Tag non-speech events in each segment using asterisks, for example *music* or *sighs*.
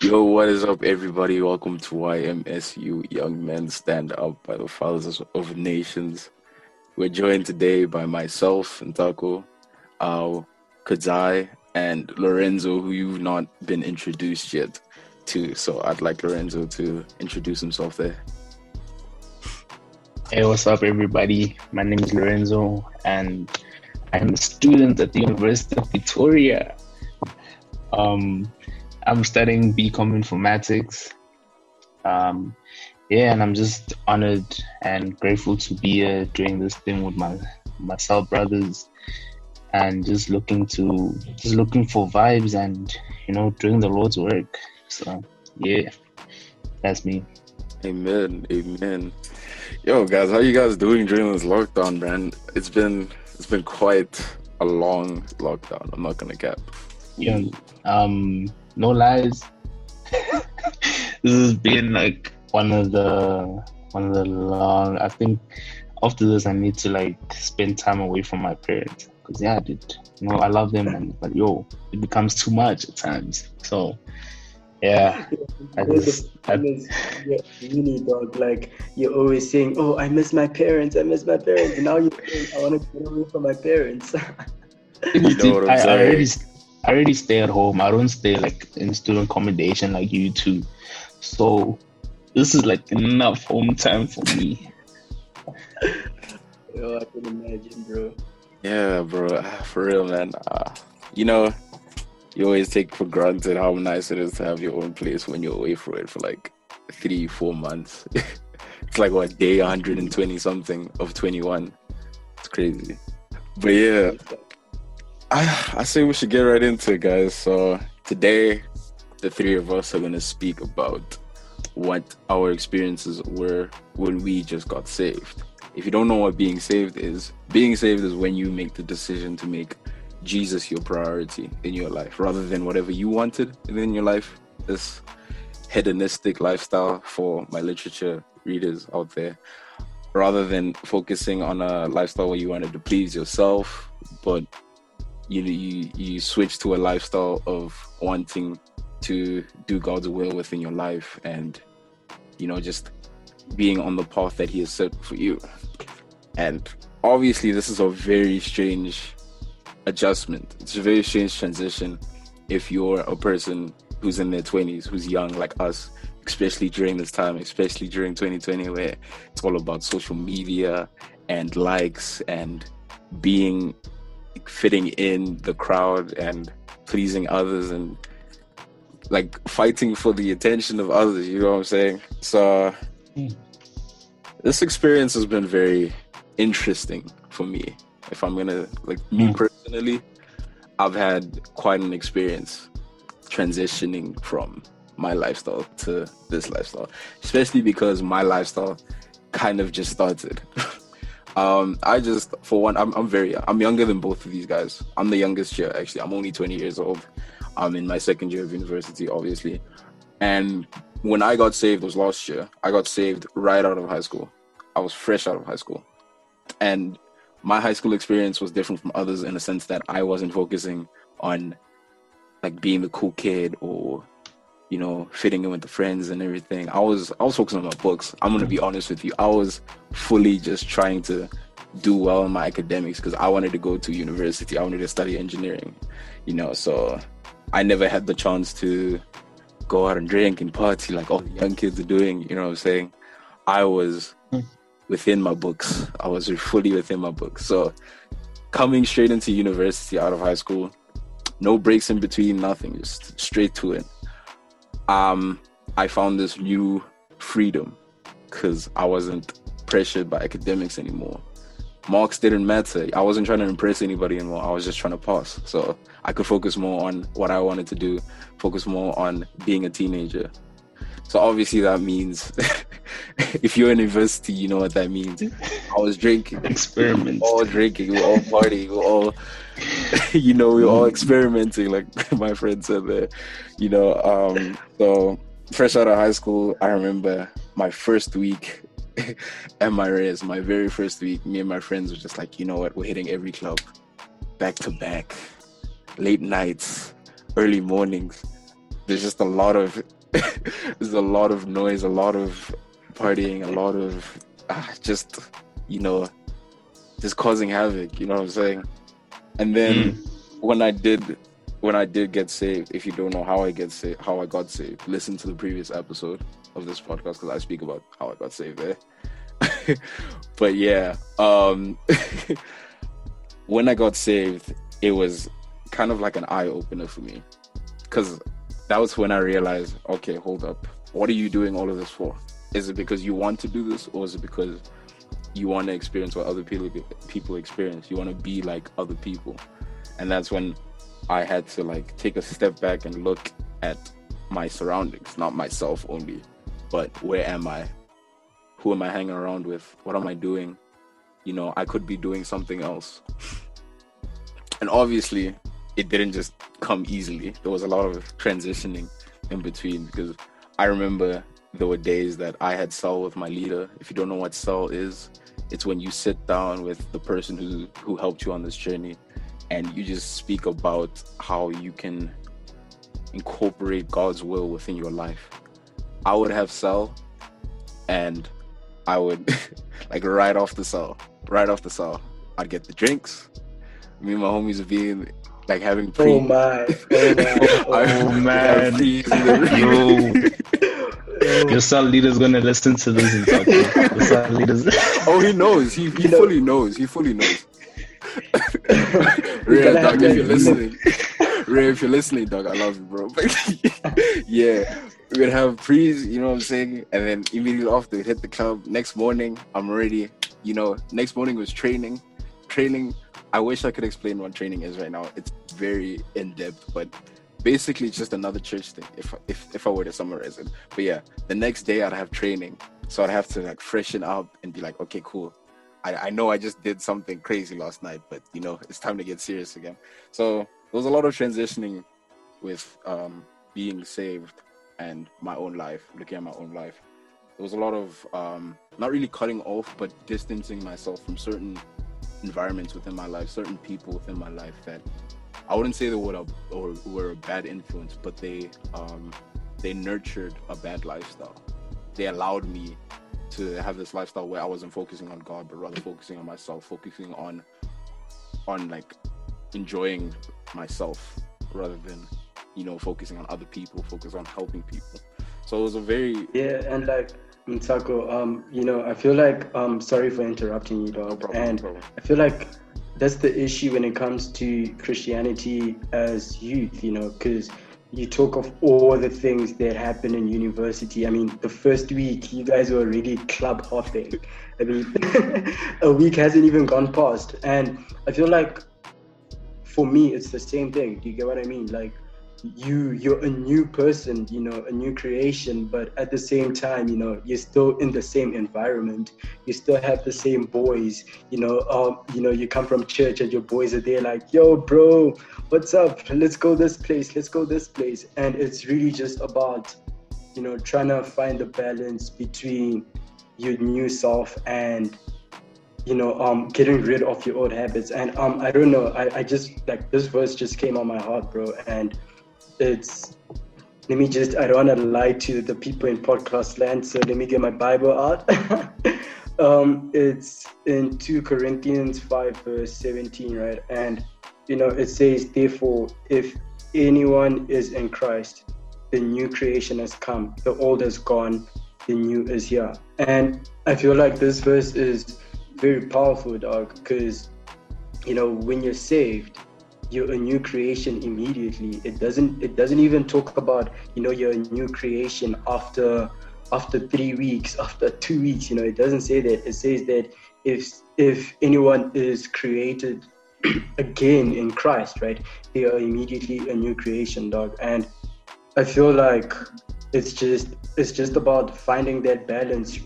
Yo, what is up, everybody? Welcome to YMSU Young Men Stand Up by the Fathers of Nations. We're joined today by myself, Ntako, uh, Kadzai, and Lorenzo, who you've not been introduced yet to. So I'd like Lorenzo to introduce himself there. Hey, what's up, everybody? My name is Lorenzo, and I'm a student at the University of Victoria. Um, I'm studying BCom Informatics. Um, yeah, and I'm just honored and grateful to be here doing this thing with my myself brothers, and just looking to just looking for vibes and you know doing the Lord's work. So yeah, that's me. Amen. Amen. Yo, guys, how you guys doing during this lockdown, man? It's been it's been quite a long lockdown. I'm not gonna cap. Yeah. Um. No lies. *laughs* this has been like one of the one of the long. I think after this, I need to like spend time away from my parents because yeah, dude, you know, I love them, and but yo, it becomes too much at times. So yeah, I just, I, yeah, really dog. Like you're always saying, "Oh, I miss my parents. I miss my parents." And now you're saying, "I want to get away from my parents." *laughs* you know what I'm I, I saying? already, I already stay at home. I don't stay like in student accommodation like you two. So this is like enough home time for me. Yo, I can imagine, bro. Yeah, bro. For real, man. Uh, you know, you always take for granted how nice it is to have your own place when you're away from it for like three, four months. *laughs* it's like what day 120 something of 21. It's crazy. But yeah, I I say we should get right into it, guys. So today, the three of us are gonna speak about what our experiences were when we just got saved. If you don't know what being saved is, being saved is when you make the decision to make Jesus your priority in your life rather than whatever you wanted in your life. This hedonistic lifestyle for my literature readers out there, rather than focusing on a lifestyle where you wanted to please yourself, but you you you switch to a lifestyle of wanting to do God's will within your life and you know just being on the path that he has set for you. And obviously this is a very strange adjustment. It's a very strange transition if you're a person who's in their 20s, who's young like us, especially during this time, especially during 2020, where it's all about social media and likes and being fitting in the crowd and pleasing others and like fighting for the attention of others. You know what I'm saying? So Mm. this experience has been very interesting for me. If I'm gonna like me Mm. personally, I've had quite an experience transitioning from my lifestyle to this lifestyle, especially because my lifestyle kind of just started. *laughs* um, I just, for one, I'm, I'm very, I'm younger than both of these guys. I'm the youngest here, actually. I'm only 20 years old. I'm in my second year of university, obviously. And when I got saved was last year. I got saved right out of high school. I was fresh out of high school. And my high school experience was different from others in the sense that I wasn't focusing on like being the cool kid or you know fitting in with the friends and everything. I was I was focusing on my books. I'm gonna be honest with you. I was fully just trying to do well in my academics because I wanted to go to university. I wanted to study engineering. You know, so I never had the chance to go out and drink and party like all the young kids are doing. You know what I'm saying? I was Hmm. within my books. I was fully within my books. So coming straight into university out of high school, no breaks in between, nothing, just straight to it. Um, I found this new freedom because I wasn't pressured by academics anymore. Marks didn't matter. I wasn't trying to impress anybody anymore. I was just trying to pass. So I could focus more on what I wanted to do, focus more on being a teenager. So obviously that means *laughs* if you're in university, you know what that means. I was drinking, Experiment. all drinking, we all partying, we all, *laughs* you know, we are all experimenting, like *laughs* my friend said there, you know. Um, so fresh out of high school, I remember my first week at my res, my very first week. Me and my friends were just like, you know what, we're hitting every club, back to back, late nights, early mornings. there's just a lot of *laughs* there's a lot of noise, a lot of partying, a lot of ah, just you know just causing havoc. You know what I'm saying? And then mm. when I did when I did get saved, if you don't know how I get saved, how I got saved, listen to the previous episode of this podcast because I speak about how I got saved there. *laughs* but yeah, um, *laughs* when I got saved, it was kind of like an eye opener for me because that was when I realized, okay, hold up, what are you doing all of this for? Is it because you want to do this, or is it because you want to experience what other people people experience? You want to be like other people, and that's when I had to like take a step back and look at my surroundings, not myself only, but where am I? Who am I hanging around with? What am I doing? You know, I could be doing something else. *laughs* And obviously, it didn't just come easily. There was a lot of transitioning in between because I remember there were days that I had cell with my leader. If you don't know what cell is, it's when you sit down with the person who who helped you on this journey and you just speak about how you can incorporate God's will within your life. I would have cell and I would *laughs* like right off the cell, right off the cell, I'd get the drinks. Me and my homies would be in, like having oh pre. Oh my! Oh, my. *laughs* oh man! Yo. *laughs* Your cell leader's gonna listen to this and talk. Your cell leader's. *laughs* oh, he knows. He, he fully knows. He fully knows. *laughs* Ray, dog, if you're listening, Ray, if you're listening, dog, I love you, bro. *laughs* yeah, we would have pre's, you know what I'm saying, and then immediately after we hit the club. Next morning, I'm ready. You know, next morning was training. Training. I wish I could explain what training is right now. It's very in depth, but basically just another church thing. If if if I were to summarize it, but yeah, the next day I'd have training, so I'd have to like freshen up and be like, okay, cool. I, I know I just did something crazy last night, but you know it's time to get serious again. So there was a lot of transitioning with um, being saved and my own life, looking at my own life. There was a lot of um, not really cutting off, but distancing myself from certain environments within my life, certain people within my life that I wouldn't say they were a, or were a bad influence, but they um, they nurtured a bad lifestyle. They allowed me to have this lifestyle where I wasn't focusing on God, but rather focusing on myself, focusing on on like enjoying myself rather than you know focusing on other people, focus on helping people. So it was a very yeah, and like Ntako, um, you know, I feel like um, sorry for interrupting you, dog, no problem, and no I feel like that's the issue when it comes to Christianity as youth, you know, because you talk of all the things that happen in university. I mean, the first week you guys were already club hopping. I mean, *laughs* a week hasn't even gone past, and I feel like for me it's the same thing. Do you get what I mean? Like you you're a new person you know a new creation but at the same time you know you're still in the same environment. You still have the same boys you know um you know you come from church and your boys are there like yo bro what's up? Let's go this place let's go this place. And it's really just about you know trying to find the balance between your new self and you know um getting rid of your old habits. And um i don't know i, I just like this verse just came on my heart bro. And it's let me just i don't want to lie to the people in podcast land so let me get my bible out. *laughs* Um, it's in 2 corinthians 5 verse 17 right? And you know it says therefore if anyone is in christ the new creation has come. The old is gone the new is here. And i feel like this verse is very powerful dog because you know when you're saved you're a new creation immediately. It doesn't it doesn't even talk about you know you're a new creation after after three weeks after two weeks you know it doesn't say that. It says that if if anyone is created *clears throat* again in christ right they are immediately a new creation dog. And i feel like it's just it's just about finding that balance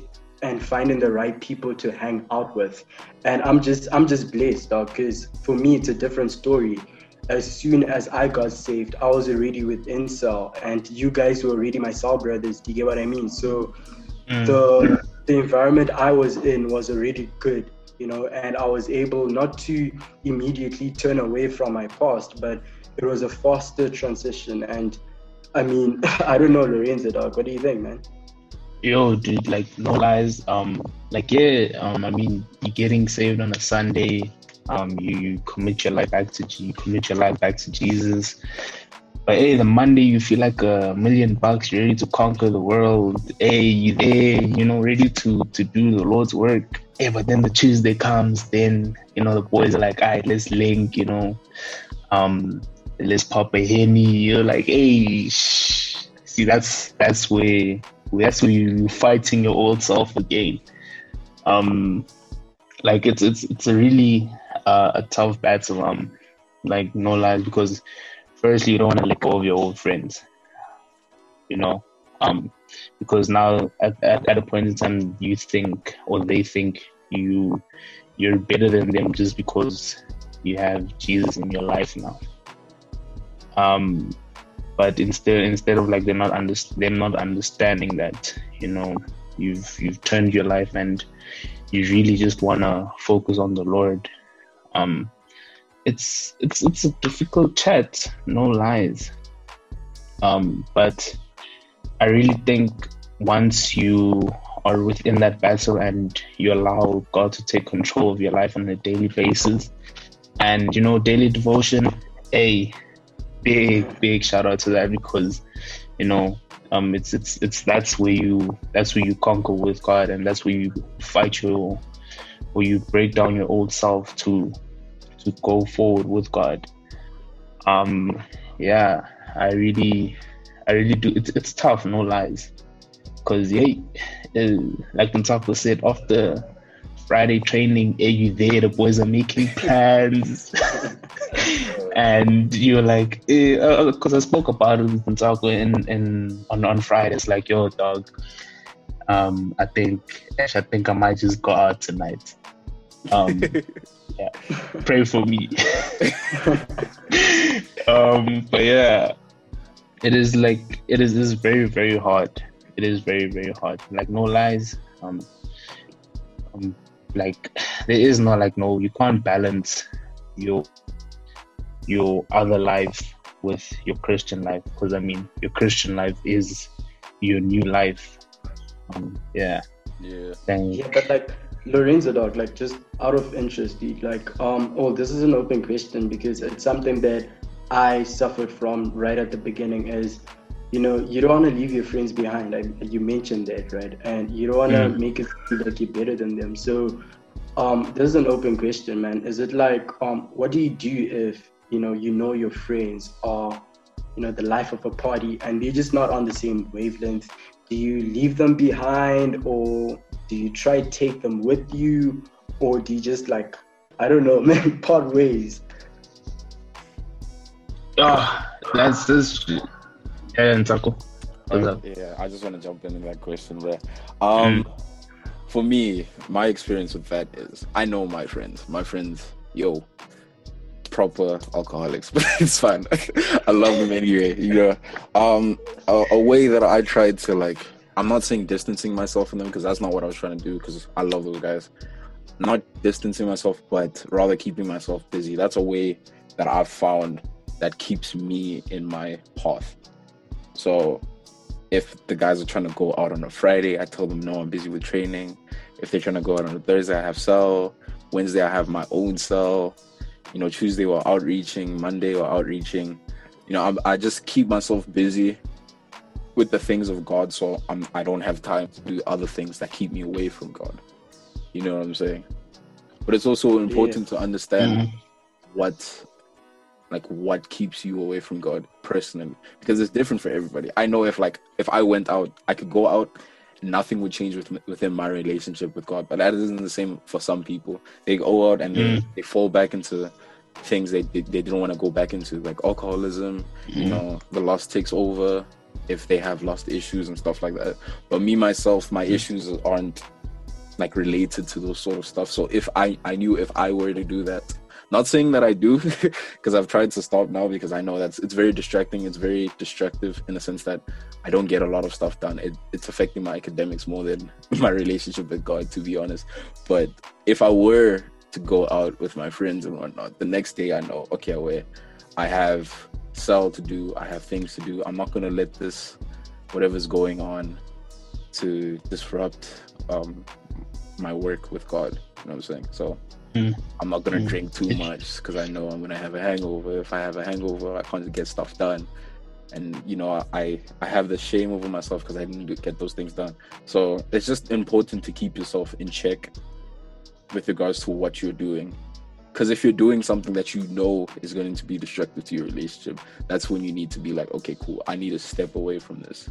and finding the right people to hang out with and i'm just i'm just blessed dog because for me it's a different story as soon as i got saved i was already with incel and you guys were already my cell brothers do you get what i mean so mm. the the environment i was in was already good you know and i was able not to immediately turn away from my past but it was a faster transition and I mean, *laughs* I don't know Lorenzo dog. What do you think, man? Yo, dude, like no lies. Um, like yeah, um, I mean, you're getting saved on a Sunday. Um, you, you commit your life back to you commit your life back to Jesus. But hey, the Monday you feel like a million bucks, you're ready to conquer the world. Hey, you there, you know, ready to to do the Lord's work. Hey, but then the Tuesday comes, then you know the boys are like, all right, let's link, you know, um, let's pop a henny. You're like, hey, shh. see, that's that's where that's where you fighting your old self again. Um, like it's it's it's a really uh, a tough battle. Um, like no lies, because firstly you don't want to let go of your old friends. You know, um, because now at, at, at a point in time you think or they think you you're better than them just because you have Jesus in your life now. Um, but instead instead of like they're not under, they're not understanding that you know you've you've turned your life and you really just want to focus on the Lord. Um, it's it's it's a difficult chat, no lies. Um, but I really think once you are within that battle and you allow God to take control of your life on a daily basis, and you know daily devotion, a big big shout out to that because you know um it's it's it's that's where you that's where you conquer with God and that's where you fight your where you break down your old self to to go forward with God. Um yeah, I really I really do it's it's tough, no lies. Cause yeah, uh, like Ntako said, after Friday training, are you there? The boys are making *laughs* plans. *laughs* and you're like, because eh, uh, I spoke about it with Ntako in, in on, on Friday. It's like, yo, dog, um, I think, I think I might just go out tonight. Um, *laughs* yeah, pray for me. *laughs* um, but yeah, it is like it is, it is very very hard. It is very very hard. Like no lies. Um, um, like there is no like no you can't balance your your other life with your Christian life because I mean your Christian life is your new life. Um, yeah. Yeah. Yeah, but like Lorenzo dog, like just out of interest, dude, like um oh this is an open question because it's something that I suffered from right at the beginning is you know you don't want to leave your friends behind I, you mentioned that right and you don't want to mm. make it feel like you're better than them so um this is an open question man is it like um what do you do if you know you know your friends are you know the life of a party and they're just not on the same wavelength. Do you leave them behind or do you try to take them with you or do you just like i don't know *laughs* man part ways? Oh that's this yeah and Taco. yeah i just want to jump in that question there. Um mm. for me my experience with that is i know my friends. My friends yo proper alcoholics, *laughs* but it's fine. I love them anyway. You know, um, a, a, way that I tried to like, I'm not saying distancing myself from them because that's not what I was trying to do. Because I love those guys. Not distancing myself, but rather keeping myself busy. That's a way that I've found that keeps me in my path. So if the guys are trying to go out on a Friday, I tell them no, I'm busy with training. If they're trying to go out on a Thursday, I have cell. Wednesday, I have my own cell you know tuesday we're outreaching monday we're outreaching. You know I, I just keep myself busy with the things of god so I'm, i don't have time to do other things that keep me away from god. You know what i'm saying? But it's also important yeah. to understand mm-hmm. what like what keeps you away from god personally. Because it's different for everybody. I know if like if i went out i could go out nothing would change with, within my relationship with God. But that isn't the same for some people. They go out and mm. they, they fall back into things they, they, they didn't want to go back into, like alcoholism, mm. you know, the lust takes over if they have lust issues and stuff like that. But me, myself, my mm. issues aren't like related to those sort of stuff. So if I, I knew if I were to do that, not saying that I do, *laughs* because I've tried to stop now because I know that's it's very distracting. It's very destructive in the sense that I don't get a lot of stuff done. It, it's affecting my academics more than *laughs* my relationship with God, to be honest. But if I were to go out with my friends and whatnot, the next day I know, okay, wait, I have cell to do, I have things to do. I'm not gonna let this whatever's going on to disrupt um, my work with God. You know what I'm saying? So Mm. I'm not gonna Mm. drink too much because I know I'm gonna have a hangover. If I have a hangover, I can't get stuff done, and you know I I have the shame over myself because I didn't get those things done. So it's just important to keep yourself in check with regards to what you're doing. Because if you're doing something that you know is going to be destructive to your relationship, that's when you need to be like, okay, cool, I need to step away from this.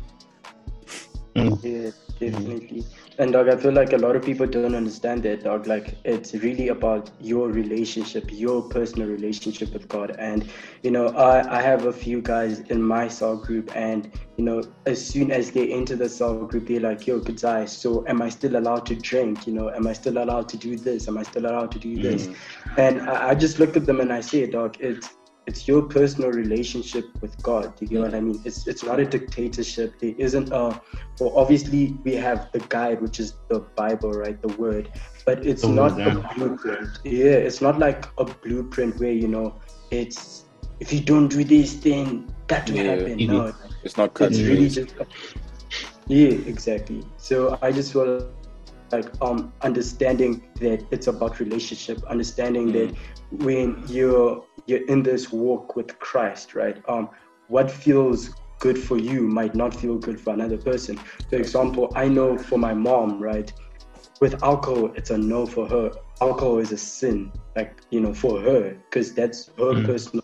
Yeah, definitely. And dog, I feel like a lot of people don't understand that, dog. Like it's really about your relationship, your personal relationship with God. And you know, I, I have a few guys in my cell group, and you know, as soon as they enter the cell group, they're like, "Yo, good guy. So, am I still allowed to drink? You know, am I still allowed to do this? Am I still allowed to do this?" Mm. And I, I just look at them and I say, dog, it's it's your personal relationship with God. You get what I mean? It's it's not a dictatorship. There isn't a well obviously we have the guide, which is the Bible, right? The word. But it's The not word, a yeah. blueprint. Yeah, it's not like a blueprint where, you know, it's if you don't do this then that will Yeah. happen. No, It's not cut it's and really paste. just yeah exactly so i just feel like um understanding that it's about relationship understanding Mm. that when you're you're in this walk with christ right? Um what feels good for you might not feel good for another person. For example i know for my mom right with alcohol it's a no for her. Alcohol is a sin like you know for her because that's her Mm. personal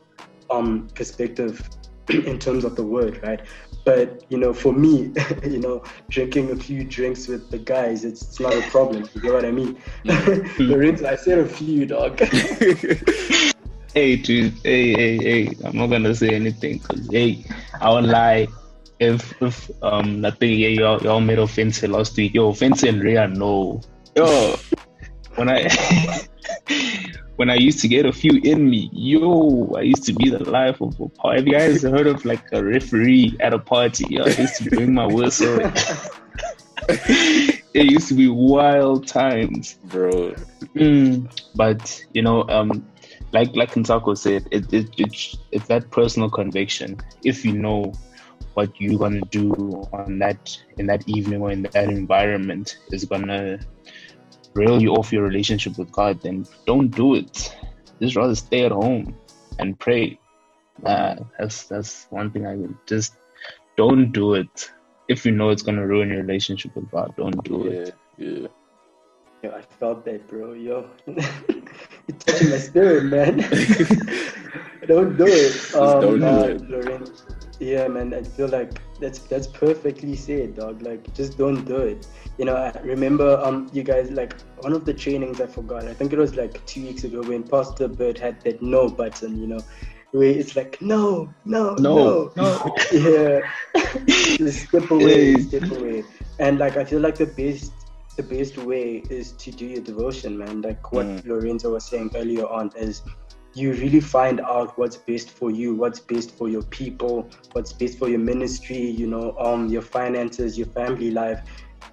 um perspective *clears throat* in terms of the word right? But you know for me *laughs* you know drinking a few drinks with the guys it's, it's not a problem you get what i mean? *laughs* Lorenzo, i said a few dog *laughs* Hey, dude. Hey, hey, hey. I'm not gonna say anything because hey, I would lie if if um nothing. Yeah, y'all y'all made offense last week. Yo, offense and Rhea, no. Yo, when I *laughs* when I used to get a few in me, yo, I used to be the life of a party. Have you guys heard of like a referee at a party? Yo, I used to bring my whistle. *laughs* it used to be wild times. Bro. Mm, but you know, um, like like Ntako said, it, it it's it's that personal conviction. If you know what you're gonna do on that in that evening or in that environment is gonna rail you off your relationship with God, then don't do it. Just rather stay at home and pray. Uh, that's that's one thing I would just don't do it. If you know it's gonna ruin your relationship with God, don't do it. Yeah, yeah. Yo, I felt that, bro. Yo, *laughs* you're touching my spirit, man. *laughs* *laughs* don't do it. Um, don't do uh, it. Lauren. Yeah, man. I feel like that's that's perfectly said, dog. Like, just don't do it. You know, I remember um, you guys like one of the trainings I forgot. I think it was like two weeks ago when Pastor Bird had that no button. You know, where it's like no, no, No, no, no. yeah. just step away, Hey. step away. And like I feel like the best the best way is to do your devotion, man. Like what Mm. Lorenzo was saying earlier on is you really find out what's best for you, what's best for your people, what's best for your ministry, you know, um your finances, your family life.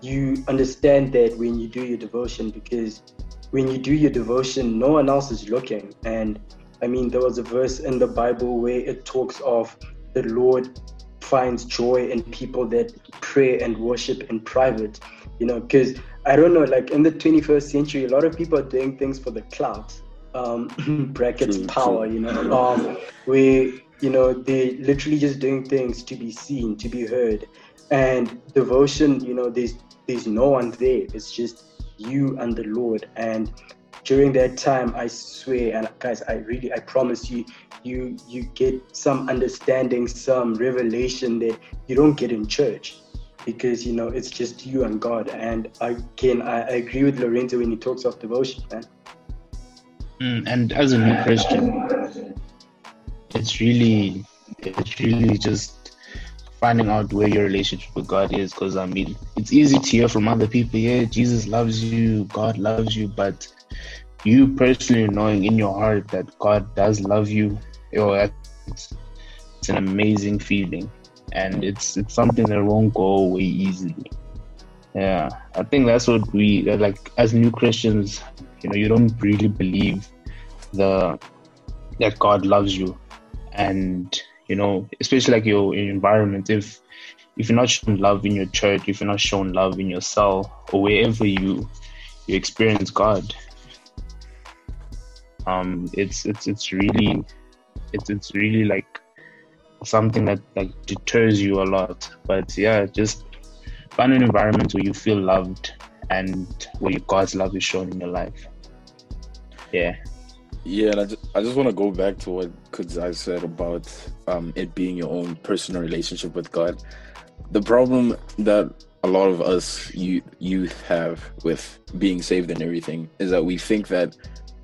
You understand that when you do your devotion because when you do your devotion, no one else is looking. And I mean, there was a verse in the Bible where it talks of the Lord finds joy in people that pray and worship in private. You know, because I don't know, like in the 21st century, a lot of people are doing things for the clout, um, *laughs* brackets True, power. true. You know, um, where you know they're literally just doing things to be seen, to be heard, and devotion. You know, there's there's no one there. It's just you and the Lord. And during that time, I swear, and guys, I really, I promise you, you you get some understanding, some revelation that you don't get in church, because you know it's just you and God. And again, I, agree with Lorenzo when he talks of devotion, man. Mm, and as a new Christian, it's really, it's really just finding out where your relationship with God is. Because I mean, it's easy to hear from other people, yeah, Jesus loves you, God loves you, but you personally knowing in your heart that God does love you, yo, that's, it's an amazing feeling, and it's it's something that won't go away easily. Yeah, I think that's what we like as new Christians. You know, you don't really believe the that God loves you, and you know, especially like your, your environment. If if you're not shown love in your church, if you're not shown love in your cell or wherever you you experience God, um, it's it's it's really it's it's really like something that like deters you a lot. But yeah, just find an environment where you feel loved and where God's love is shown in your life. Yeah. Yeah, and I just, I just want to go back to what I said about um, it being your own personal relationship with God. The problem that a lot of us youth have with being saved and everything is that we think that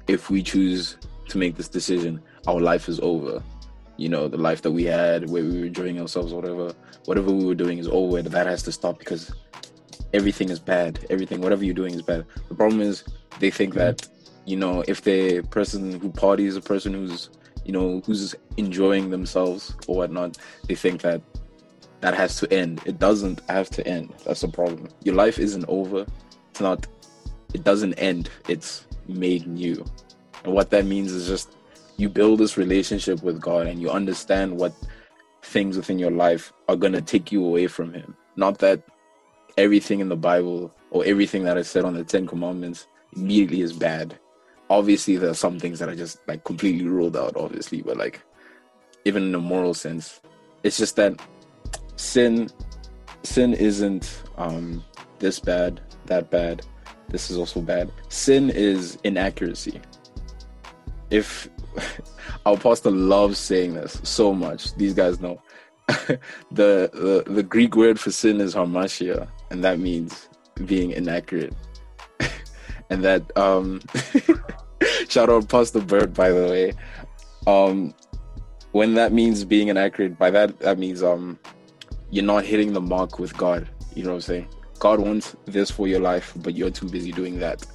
if we choose to make this decision, our life is over. You know, the life that we had where we were enjoying ourselves, whatever, whatever we were doing is over. That has to stop because everything is bad. Everything, whatever you're doing is bad. The problem is they think that you know, if the person who parties, a person who's, you know, who's enjoying themselves or whatnot, they think that that has to end. It doesn't have to end. That's the problem. Your life isn't over. It's not, it doesn't end. It's made new. And what that means is just you build this relationship with God and you understand what things within your life are going to take you away from Him. Not that everything in the Bible or everything that is said on the Ten Commandments immediately is bad. Obviously there are some things that are just like completely ruled out obviously but like even in a moral sense it's just that sin sin isn't um this bad that bad this is also bad. Sin is inaccuracy. If *laughs* our pastor loves saying this so much these guys know *laughs* the, the the greek word for sin is hamartia and that means being inaccurate *laughs* and that um Shout out Pastor Bird, by the way. Um, when that means being inaccurate, by that that means um, you're not hitting the mark with God. You know what I'm saying? God wants this for your life, but you're too busy doing that.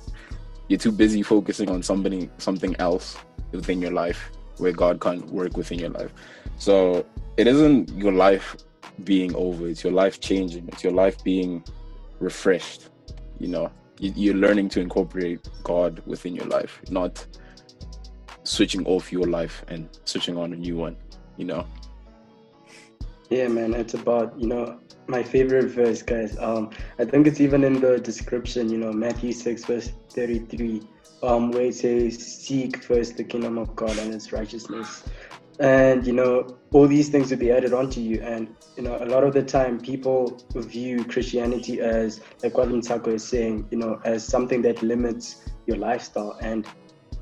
You're too busy focusing on somebody something else within your life where God can't work within your life. So it isn't your life being over, it's your life changing, it's your life being refreshed, you know you're learning to incorporate God within your life, not switching off your life and switching on a new one, you know? Yeah, man, it's about, you know, my favorite verse, guys. Um, I think it's even in the description, you know, Matthew 6, verse 33, um, where it says, Seek first the kingdom of God and its righteousness. And, you know, all these things will be added onto you. And you know, a lot of the time people view Christianity as, like what Ntako is saying, you know, as something that limits your lifestyle. And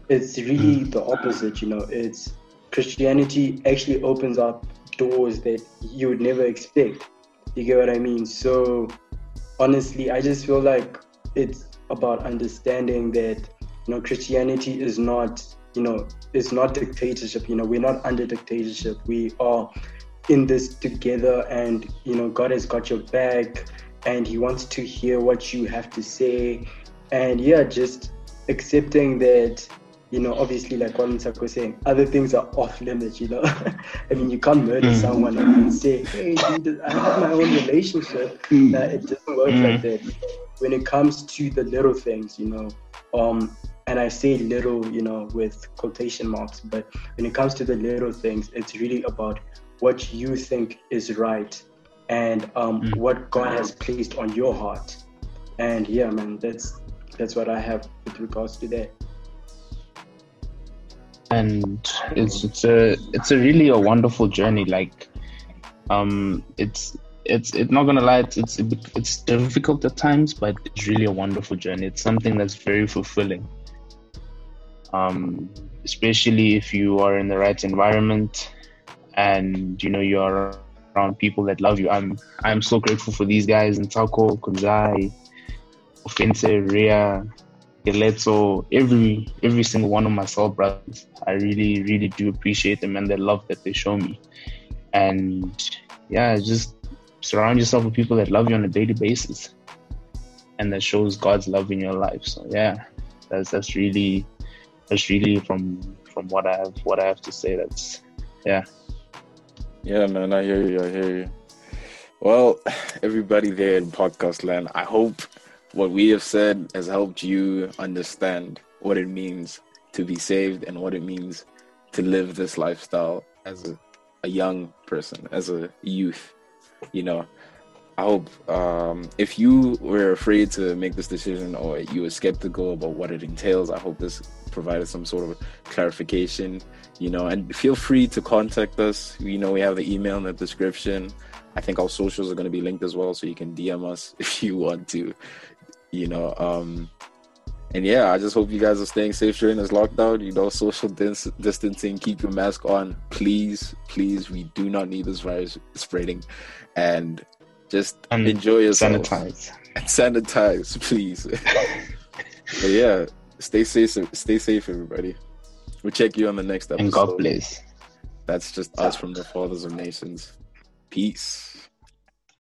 it's really mm. the opposite, you know, it's Christianity actually opens up doors that you would never expect. You get what I mean? So honestly, I just feel like it's about understanding that, you know, Christianity is not, you know, it's not dictatorship. You know, we're not under dictatorship. We are in this together and you know god has got your back and he wants to hear what you have to say and yeah just accepting that you know obviously like what Ntako was saying other things are off limits you know *laughs* i mean you can't murder mm. someone and say hey dude, i have my own relationship mm. it doesn't work mm. like that when it comes to the little things you know um and I say little, you know, with quotation marks, but when it comes to the little things, it's really about what you think is right and um, mm. what God has placed on your heart. And yeah, man, that's that's what I have with regards to that. And it's it's a it's a really a wonderful journey. Like, um, it's it's it's not gonna lie, it's it's it's difficult at times, but it's really a wonderful journey. It's something that's very fulfilling. Um, especially if you are in the right environment and you know you're around people that love you. I'm I'm so grateful for these guys and Taco, Kunzai, Offense, Ria, Geletso, every every single one of my soul brothers. I really, really do appreciate them and the love that they show me. And yeah, just surround yourself with people that love you on a daily basis and that shows God's love in your life. So yeah, that's that's really that's really from from what I have what I have to say. That's yeah. Yeah, man, I hear you. I hear you. Well, *sighs* everybody there in podcast land, I hope what we have said has helped you understand what it means to be saved and what it means to live this lifestyle as a, a young person, as a youth, you know, I hope um, if you were afraid to make this decision or you were skeptical about what it entails, I hope this provided some sort of clarification, you know, and feel free to contact us. You know, we have the email in the description. I think our socials are going to be linked as well, so you can DM us *laughs* if you want to, you know. Um, and yeah, I just hope you guys are staying safe during this lockdown. You know, social dis- distancing, keep your mask on, please, please. We do not need this virus spreading, and just And enjoy yourself Sanitize. and sanitize, *laughs* please. but yeah, stay safe. Stay safe, everybody. We'll check you on the next episode. And God bless. That's just us from the Fathers of Nations. Peace.